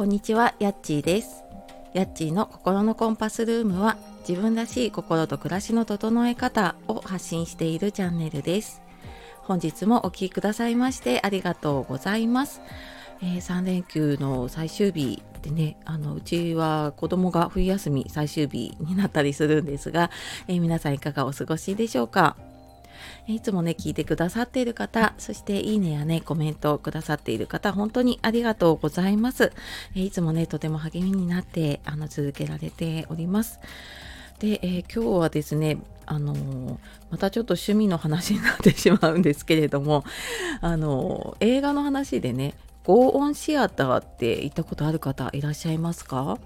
こんにちは、やっちーです。やっちーの心のコンパスルームは自分らしい心と暮らしの整え方を発信しているチャンネルです。本日もお聴きくださいましてありがとうございます。えー3連休の最終日でね、あのうちは子供が冬休み最終日になったりするんですが、えー皆さんいかがお過ごしでしょうか？いつもね、聞いてくださっている方、そしていいねやね、コメントをくださっている方、本当にありがとうございます。いつもね、とても励みになって、あの、続けられております。で、えー今日はですね、あのーまたちょっと趣味の話になってしまうんですけれども、あのー映画の話でね、ゴーオンシアターって行ったことある方いらっしゃいますか？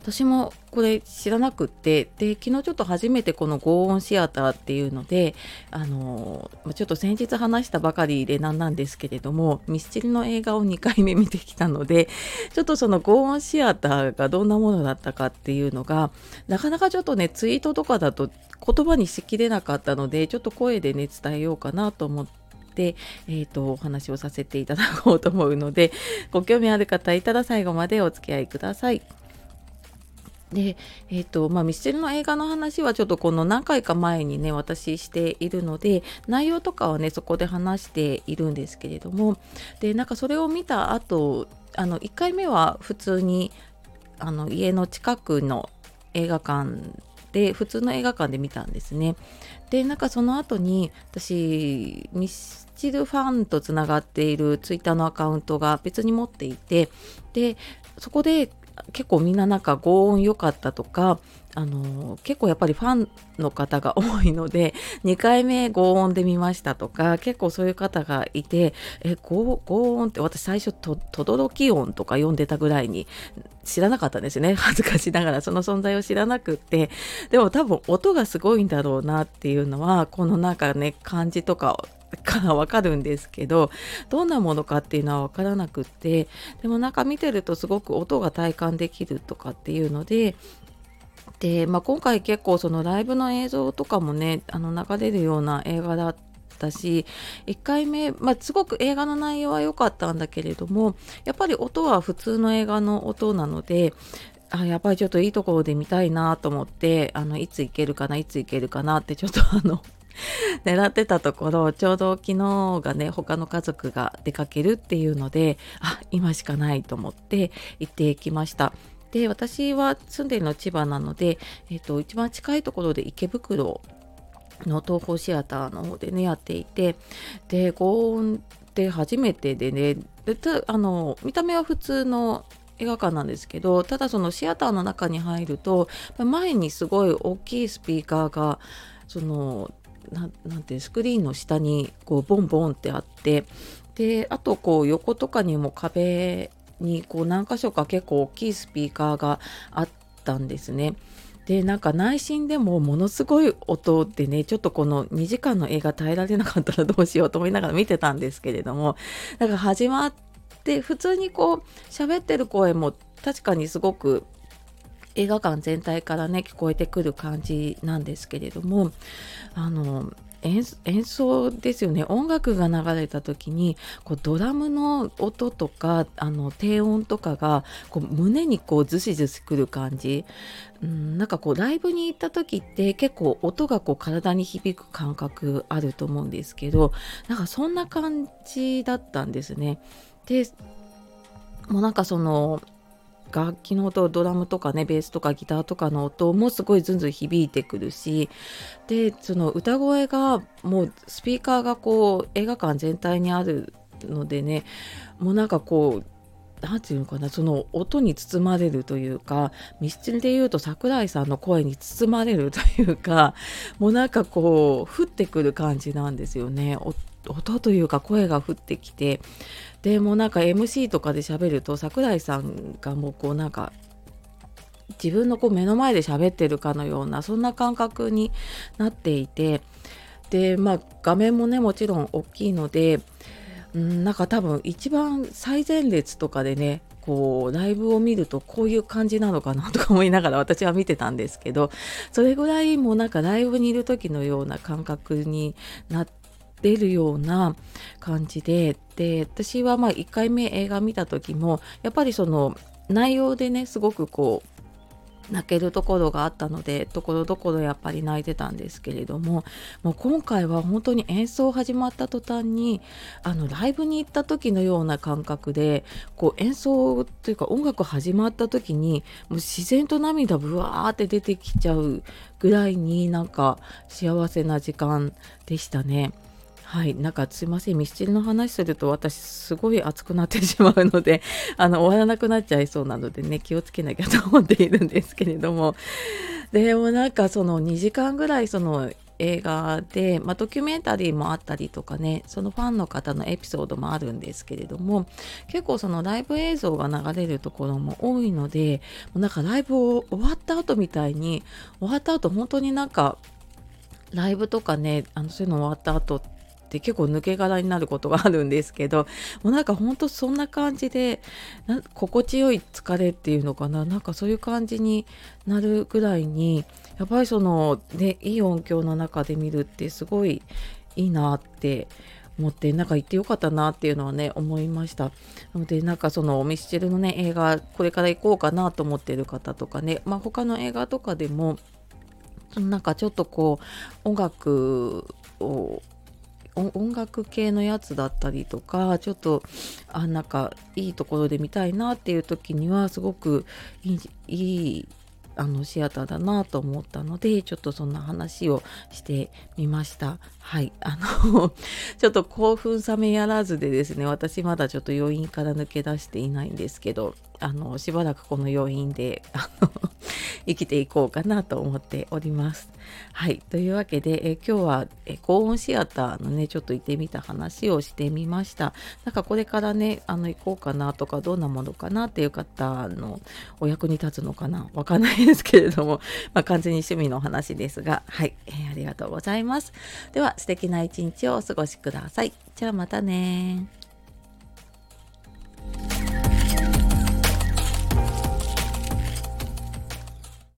私もこれ知らなくってで昨日ちょっと初めてこのゴーオンシアターっていうのであのちょっと先日話したばかりでなんなんですけれどもミスチルの映画を2回目見てきたのでちょっとそのゴーオンシアターがどんなものだったかっていうのがなかなかちょっとねツイートとかだと言葉にしきれなかったのでちょっと声でね伝えようかなと思って。えー、とお話をさせていただこうと思うのでご興味ある方いたら最後までお付き合いください。で、えっ、と、まあ、ミスチルの映画の話はちょっとこの何回か前にね、私しているので、内容とかはね、そこで話しているんですけれども、で、なんかそれを見た後、あの、1回目は普通に、あの、家の近くの映画館で、普通の映画館で見たんですね。で、なんかその後に、私、ミスチルファンとつながっているツイッターのアカウントが別に持っていて、で、そこで結構みんななんかご音良かったとか、あの結構やっぱりファンの方が多いので 2回目ご音で見ましたとか結構そういう方がいてえごご音って私最初と轟き音とか読んでたぐらいに知らなかったんですね。恥ずかしながらその存在を知らなくって。でも多分音がすごいんだろうなっていうのはこのなんかね漢字とかからわかるんですけどどんなものかっていうのはわからなくってでもなんか見てるとすごく音が体感できるとかっていうのでで、まあ、今回結構そのライブの映像とかもねあの流れるような映画だったし1回目、まあ、すごく映画の内容は良かったんだけれどもやっぱり音は普通の映画の音なのであやっぱりちょっといいところで見たいなと思ってあのいつ行けるかないつ行けるかなってちょっとあの 狙ってたところちょうど昨日がね他の家族が出かけるっていうのであ今しかないと思って行ってきました。で私は住んでるの千葉なので、えっと一番近いところで池袋の東宝シアターの方でねやっていてで高音って初めてでねあの見た目は普通の映画館なんですけどただそのシアターの中に入ると前にすごい大きいスピーカーがそのななんてスクリーンの下にこうボンボンってあってであとこう横とかにも壁にこう何箇所か結構大きいスピーカーがあったんですね。でなんか内心でもものすごい音でねちょっとこの2時間の映画耐えられなかったらどうしようと思いながら見てたんですけれどもだか始まって普通にこう喋ってる声も確かにすごく映画館全体からね聞こえてくる感じなんですけれどもあの演奏ですよね音楽が流れた時にこうドラムの音とかあの低音とかがこう胸にこうズシズシくる感じ、うん、なんかこうライブに行った時って結構音がこう体に響く感覚あると思うんですけどなんかそんな感じだったんですね。でもうなんかその楽器の音ドラムとかねベースとかギターとかの音もすごいずんずん響いてくるしでその歌声がもうスピーカーがこう映画館全体にあるのでねもうなんかこう何て言うのかなその音に包まれるというかミスチルで言うと桜井さんの声に包まれるというかもうなんかこう降ってくる感じなんですよね。音というか声が降ってきてでもなんか MC とかで喋ると桜井さんがもうこうなんか自分のこう目の前で喋ってるかのようなそんな感覚になっていてでまあ画面もねもちろん大きいのでうんなんか多分一番最前列とかでねこうライブを見るとこういう感じなのかなとか思いながら私は見てたんですけどそれぐらいもうなんかライブにいる時のような感覚になっ出るような感じでで私はまあ1回目映画見た時もやっぱりその内容でねすごくこう泣けるところがあったのでところどころやっぱり泣いてたんですけれどももう今回は本当に演奏始まった途端にあのライブに行った時のような感覚でこう演奏というか音楽始まった時にもう自然と涙ブワーって出てきちゃうぐらいになんか幸せな時間でしたね。はい、なんかすいません、ミスチルの話すると私すごい熱くなってしまうので、あの終わらなくなっちゃいそうなのでね、気をつけなきゃと思っているんですけれども、でもなんかその2時間ぐらいその映画で、まあ、ドキュメンタリーもあったりとかねそのファンの方のエピソードもあるんですけれども結構そのライブ映像が流れるところも多いのでなんかライブを終わった後みたいに終わった後本当になんかライブとかねあのそういうの終わった後ってって結構抜け殻になることがあるんですけど もうなんかほんとそんな感じで心地よい疲れっていうのかな？なんかそういう感じになるぐらいにやっぱりそのねいい音響の中で見るってすごいいいなって思ってなんか行ってよかったなっていうのはね思いました。なのでなんかそのミスチルのね映画これから行こうかなと思ってる方とかねまあ他の映画とかでもなんかちょっとこう音楽を音楽系のやつだったりとかちょっとあなんかいいところで見たいなっていう時にはすごくいいいいあのシアターだなと思ったのでちょっとそんな話をしてみました。はい。あの ちょっと興奮冷めやらずでですね私まだちょっと余韻から抜け出していないんですけど。あのしばらくこの余韻で 生きていこうかなと思っております。はい。というわけで、え今日はえ高音シアターのね、ちょっと行ってみた話をしてみました。なんかこれからね、あの行こうかなとか、どんなものかなっていう方のお役に立つのかなわかんないですけれども、まあ、完全に趣味の話ですが、はい、え、ありがとうございます。では、素敵な一日をお過ごしください。じゃあまたね